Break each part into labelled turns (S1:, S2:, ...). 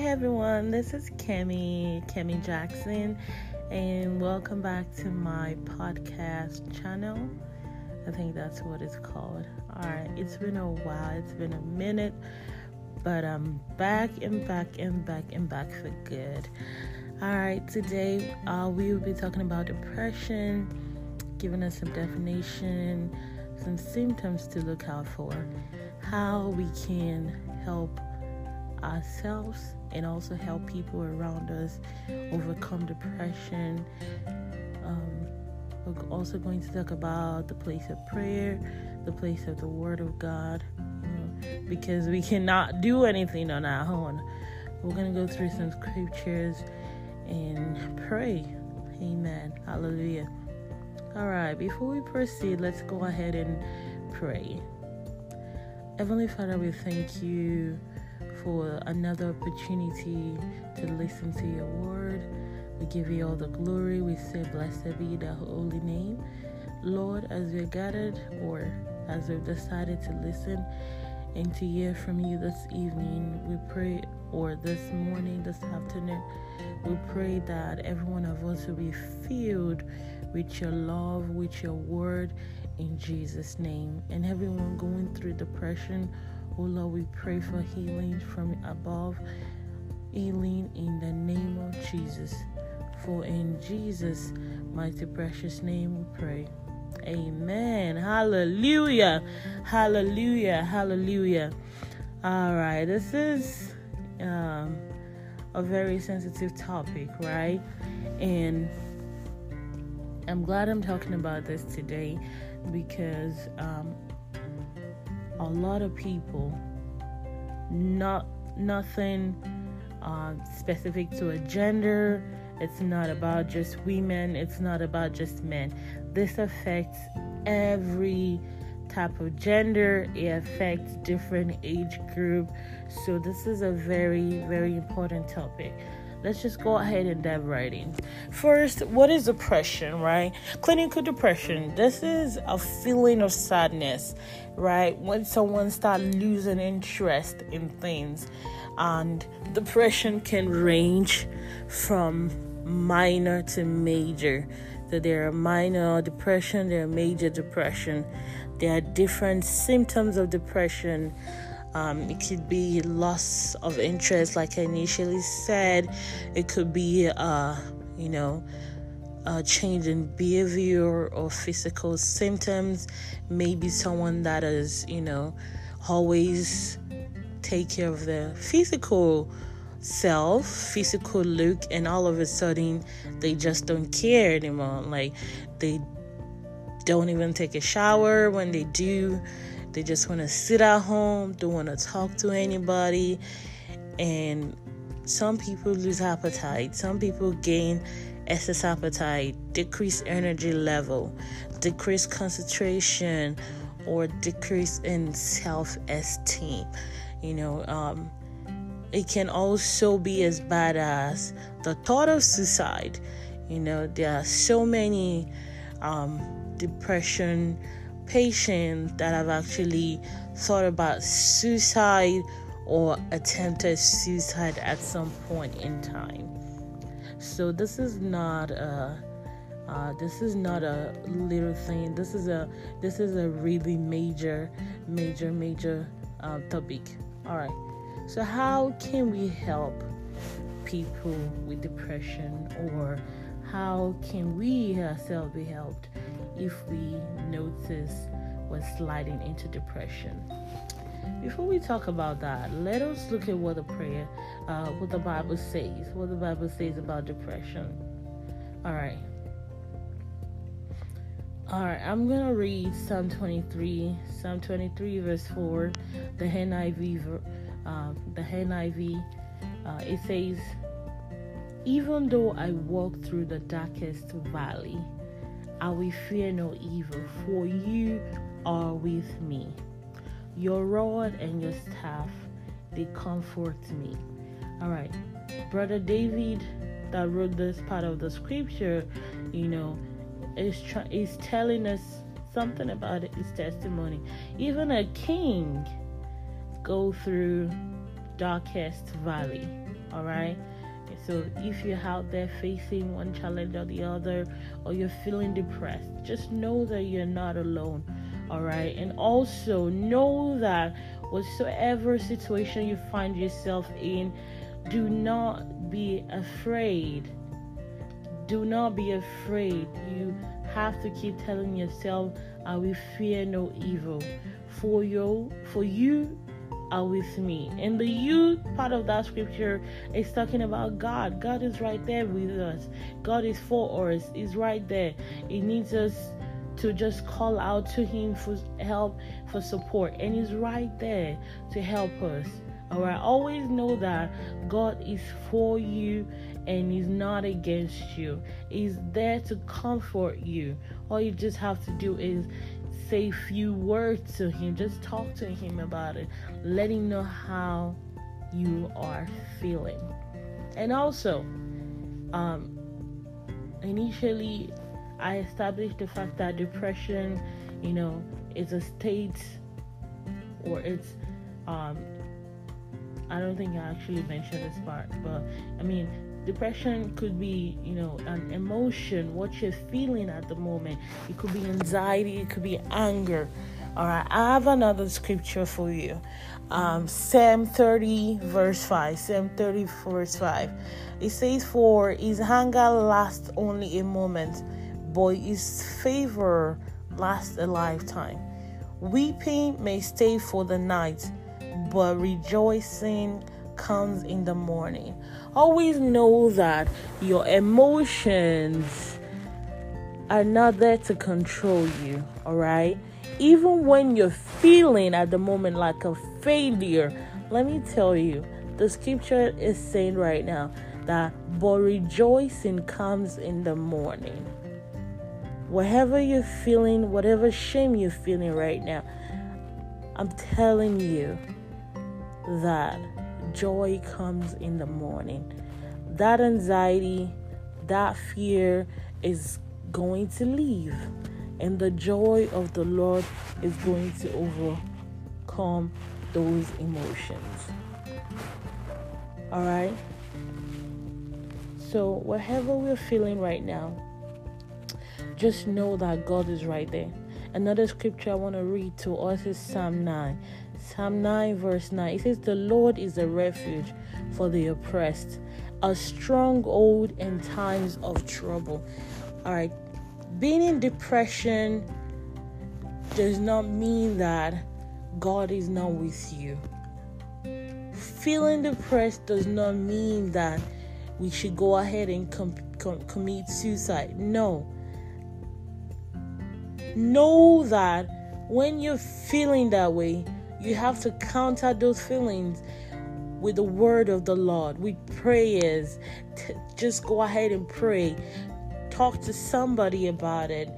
S1: Hi everyone, this is Kemi, Kemi Jackson, and welcome back to my podcast channel. I think that's what it's called. Alright, it's been a while, it's been a minute, but I'm back and back and back and back for good. Alright, today uh, we will be talking about depression, giving us some definition, some symptoms to look out for, how we can help ourselves and also help people around us overcome depression. Um, we're also going to talk about the place of prayer, the place of the Word of God, you know, because we cannot do anything on our own. We're going to go through some scriptures and pray. Amen. Hallelujah. All right, before we proceed, let's go ahead and pray. Heavenly Father, we thank you for another opportunity to listen to your word. We give you all the glory. We say, Blessed be the holy name. Lord, as we're gathered or as we've decided to listen and to hear from you this evening, we pray, or this morning, this afternoon, we pray that every one of us will be filled with your love, with your word in Jesus' name. And everyone going through depression Oh Lord, we pray for healing from above, healing in the name of Jesus. For in Jesus' mighty precious name we pray. Amen. Hallelujah. Hallelujah. Hallelujah. All right. This is um, a very sensitive topic, right? And I'm glad I'm talking about this today because um, a lot of people, not nothing uh, specific to a gender. It's not about just women. It's not about just men. This affects every type of gender. It affects different age group. So this is a very very important topic let's just go ahead and dive right in. First, what is depression, right? Clinical depression. This is a feeling of sadness, right? When someone starts losing interest in things. And depression can range from minor to major. So there are minor depression, there are major depression. There are different symptoms of depression um, it could be loss of interest, like I initially said. It could be, uh, you know, a change in behavior or physical symptoms. Maybe someone that is, you know, always take care of their physical self, physical look, and all of a sudden they just don't care anymore. Like they don't even take a shower when they do they just want to sit at home, don't want to talk to anybody. And some people lose appetite, some people gain excess appetite, decrease energy level, decrease concentration, or decrease in self esteem. You know, um, it can also be as bad as the thought of suicide. You know, there are so many um, depression patients that have actually thought about suicide or attempted suicide at some point in time. So this is not a uh, this is not a little thing. This is a this is a really major, major, major uh, topic. All right. So how can we help people with depression, or how can we ourselves be helped if we notice we're sliding into depression. Before we talk about that, let us look at what the prayer, uh, what the Bible says, what the Bible says about depression. All right. All right, I'm going to read Psalm 23, Psalm 23, verse 4, the NIV. Uh, the NIV. Uh, it says, Even though I walk through the darkest valley, I will fear no evil, for you are with me. Your rod and your staff, they comfort me. All right, Brother David, that wrote this part of the scripture, you know, is, is telling us something about his testimony. Even a king go through darkest valley. All right. So if you're out there facing one challenge or the other, or you're feeling depressed, just know that you're not alone. All right. And also know that whatsoever situation you find yourself in, do not be afraid. Do not be afraid. You have to keep telling yourself, I will fear no evil. For you, for you are with me. And the you part of that scripture is talking about God. God is right there with us. God is for us. He's right there. He needs us to just call out to him for help, for support. And he's right there to help us. Alright, always know that God is for you and He's not against you. He's there to comfort you. All you just have to do is say a few words to Him, just talk to Him about it, let Him know how you are feeling. And also, um, initially, I established the fact that depression, you know, is a state or it's um, I don't think I actually mentioned this part, but I mean, depression could be, you know, an emotion, what you're feeling at the moment. It could be anxiety, it could be anger. All right, I have another scripture for you. Um, Psalm 30, verse 5. Psalm 30, verse 5. It says, For his anger lasts only a moment, but his favor lasts a lifetime. Weeping may stay for the night but rejoicing comes in the morning. Always know that your emotions are not there to control you, all right? Even when you're feeling at the moment like a failure, let me tell you, the scripture is saying right now that but rejoicing comes in the morning. Whatever you're feeling, whatever shame you're feeling right now, I'm telling you, that joy comes in the morning. That anxiety, that fear is going to leave, and the joy of the Lord is going to overcome those emotions. All right? So, whatever we're feeling right now, just know that God is right there. Another scripture I want to read to us is Psalm 9. Psalm 9, verse 9. It says, The Lord is a refuge for the oppressed, a stronghold in times of trouble. All right. Being in depression does not mean that God is not with you. Feeling depressed does not mean that we should go ahead and com- com- commit suicide. No. Know that when you're feeling that way, you have to counter those feelings with the word of the Lord, with prayers. Just go ahead and pray. Talk to somebody about it.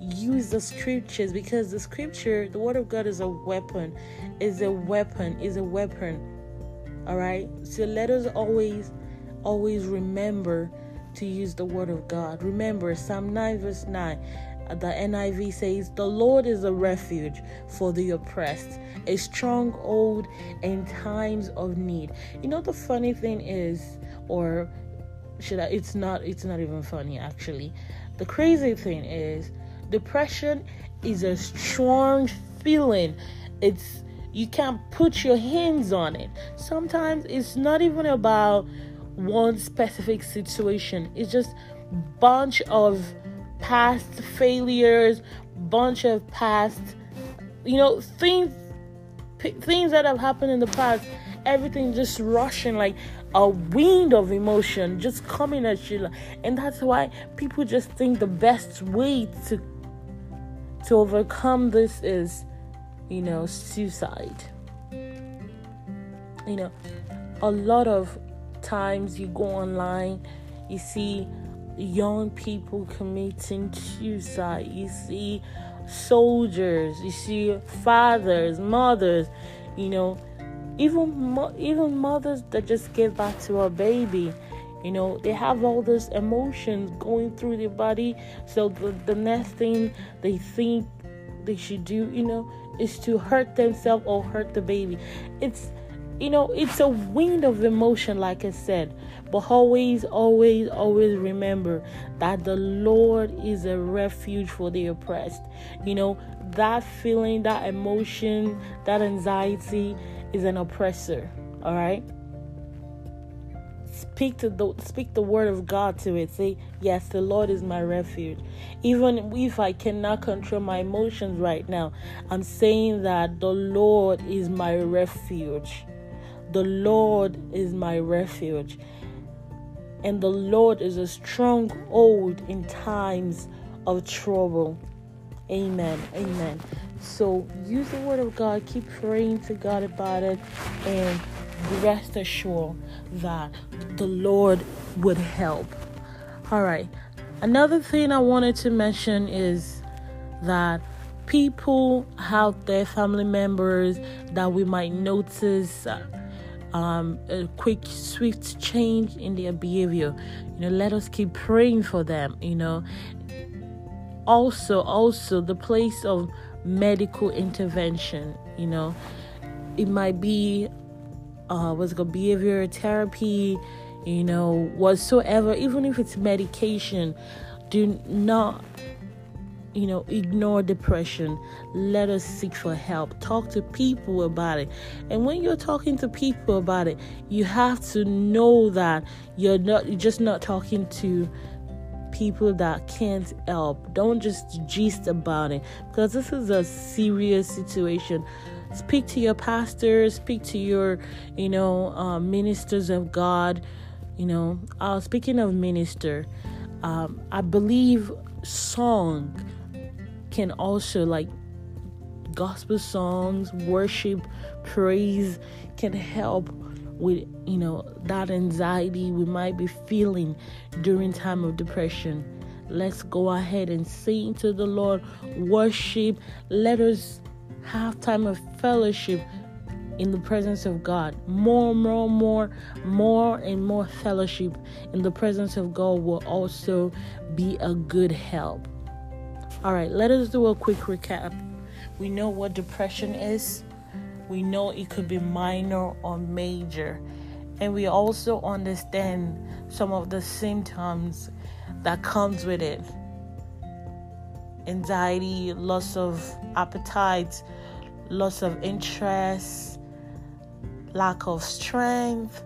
S1: Use the scriptures because the scripture, the word of God is a weapon, is a weapon, is a weapon. All right? So let us always, always remember to use the word of God. Remember Psalm 9, verse 9 the NIV says, The Lord is a refuge for the oppressed, a stronghold in times of need. You know, the funny thing is, or should I, it's not, it's not even funny actually. The crazy thing is, depression is a strong feeling. It's, you can't put your hands on it. Sometimes it's not even about one specific situation, it's just bunch of past failures, bunch of past, you know, things things that have happened in the past. Everything just rushing like a wind of emotion just coming at you, and that's why people just think the best way to to overcome this is, you know, suicide. You know, a lot of times you go online, you see young people committing suicide. You see soldiers, you see fathers, mothers, you know, even mo- even mothers that just give back to a baby. You know, they have all those emotions going through their body. So the, the next thing they think they should do, you know, is to hurt themselves or hurt the baby. It's you know, it's a wind of emotion, like I said. But always, always, always remember that the Lord is a refuge for the oppressed. You know, that feeling, that emotion, that anxiety is an oppressor. All right speak to the speak the word of God to it. Say, yes, the Lord is my refuge. Even if I cannot control my emotions right now, I'm saying that the Lord is my refuge. The Lord is my refuge. And the Lord is a stronghold in times of trouble. Amen. Amen. So use the word of God, keep praying to God about it, and rest assured that the Lord would help. All right. Another thing I wanted to mention is that people have their family members that we might notice uh, um, a quick, swift change in their behavior. You know, let us keep praying for them. You know, also, also the place of medical intervention. You know, it might be uh, what's called behavior therapy, you know, whatsoever, even if it's medication, do not, you know, ignore depression. Let us seek for help. Talk to people about it. And when you're talking to people about it, you have to know that you're not you're just not talking to people that can't help. Don't just gist about it because this is a serious situation speak to your pastors speak to your you know uh, ministers of god you know uh, speaking of minister um, i believe song can also like gospel songs worship praise can help with you know that anxiety we might be feeling during time of depression let's go ahead and sing to the lord worship let us have time of fellowship in the presence of God. More, more, more, more, and more fellowship in the presence of God will also be a good help. All right, let us do a quick recap. We know what depression is. We know it could be minor or major. And we also understand some of the symptoms that comes with it anxiety, loss of appetite, loss of interest, lack of strength,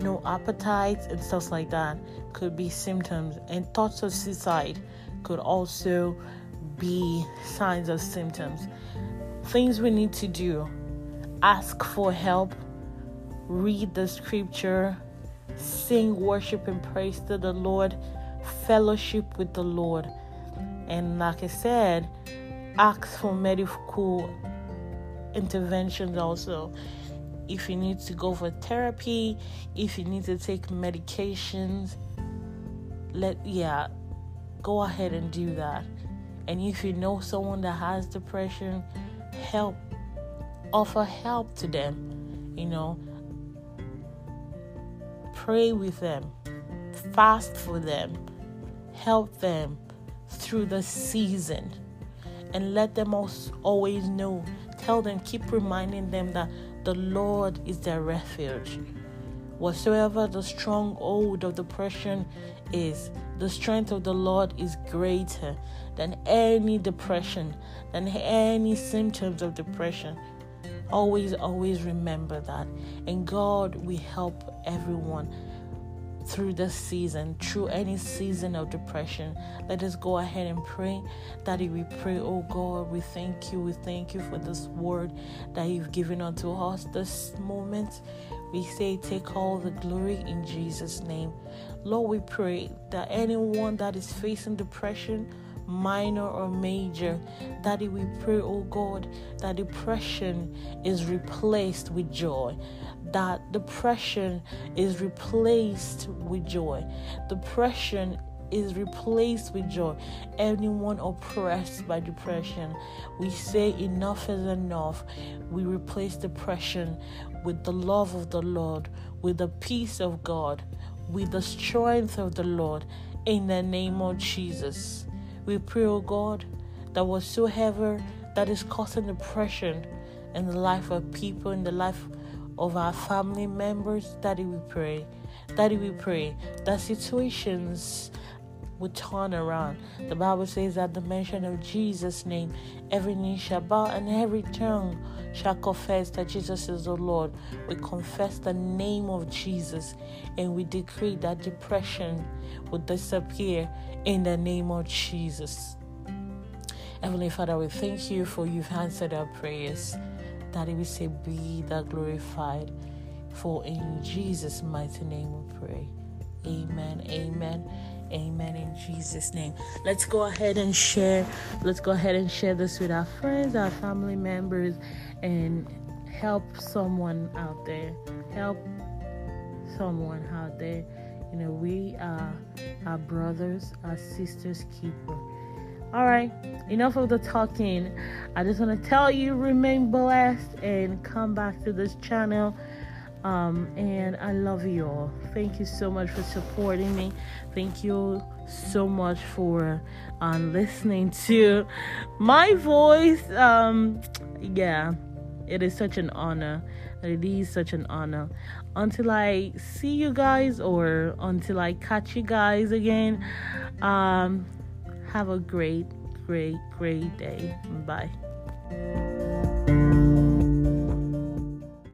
S1: no appetite, and stuff like that could be symptoms. And thoughts of suicide could also be signs of symptoms. Things we need to do. Ask for help, read the scripture, sing worship and praise to the Lord, fellowship with the Lord. And like I said, ask for medical interventions also. If you need to go for therapy, if you need to take medications, let yeah, go ahead and do that. And if you know someone that has depression, help offer help to them, you know. Pray with them, fast for them, help them through the season and let them always know. Tell them, keep reminding them that the Lord is their refuge. Whatsoever the stronghold of depression is, the strength of the Lord is greater than any depression, than any symptoms of depression. Always, always remember that. And God will help everyone through this season, through any season of depression. Let us go ahead and pray. Daddy, we pray, oh God, we thank you. We thank you for this word that you've given unto us this moment. We say, take all the glory in Jesus' name. Lord, we pray that anyone that is facing depression, minor or major. Daddy, we pray, oh God, that depression is replaced with joy that depression is replaced with joy. Depression is replaced with joy. Anyone oppressed by depression, we say enough is enough. We replace depression with the love of the Lord, with the peace of God, with the strength of the Lord. In the name of Jesus, we pray, oh God, that whatsoever that is causing depression in the life of people, in the life of our family members. Daddy, we pray. Daddy, we pray that situations would turn around. The Bible says that the mention of Jesus' name, every knee shall bow and every tongue shall confess that Jesus is the Lord. We confess the name of Jesus and we decree that depression will disappear in the name of Jesus. Heavenly Father, we thank you for you've answered our prayers. Daddy, we say, be thou glorified. For in Jesus' mighty name we pray. Amen. Amen. Amen in Jesus' name. Let's go ahead and share. Let's go ahead and share this with our friends, our family members, and help someone out there. Help someone out there. You know, we are our brothers, our sisters' keeper. All right, enough of the talking. I just want to tell you remain blessed and come back to this channel um, and I love you all. Thank you so much for supporting me. Thank you so much for um, listening to my voice. Um, yeah, it is such an honor. It is such an honor. Until I see you guys or until I catch you guys again, um, have a great, great, great day. Bye.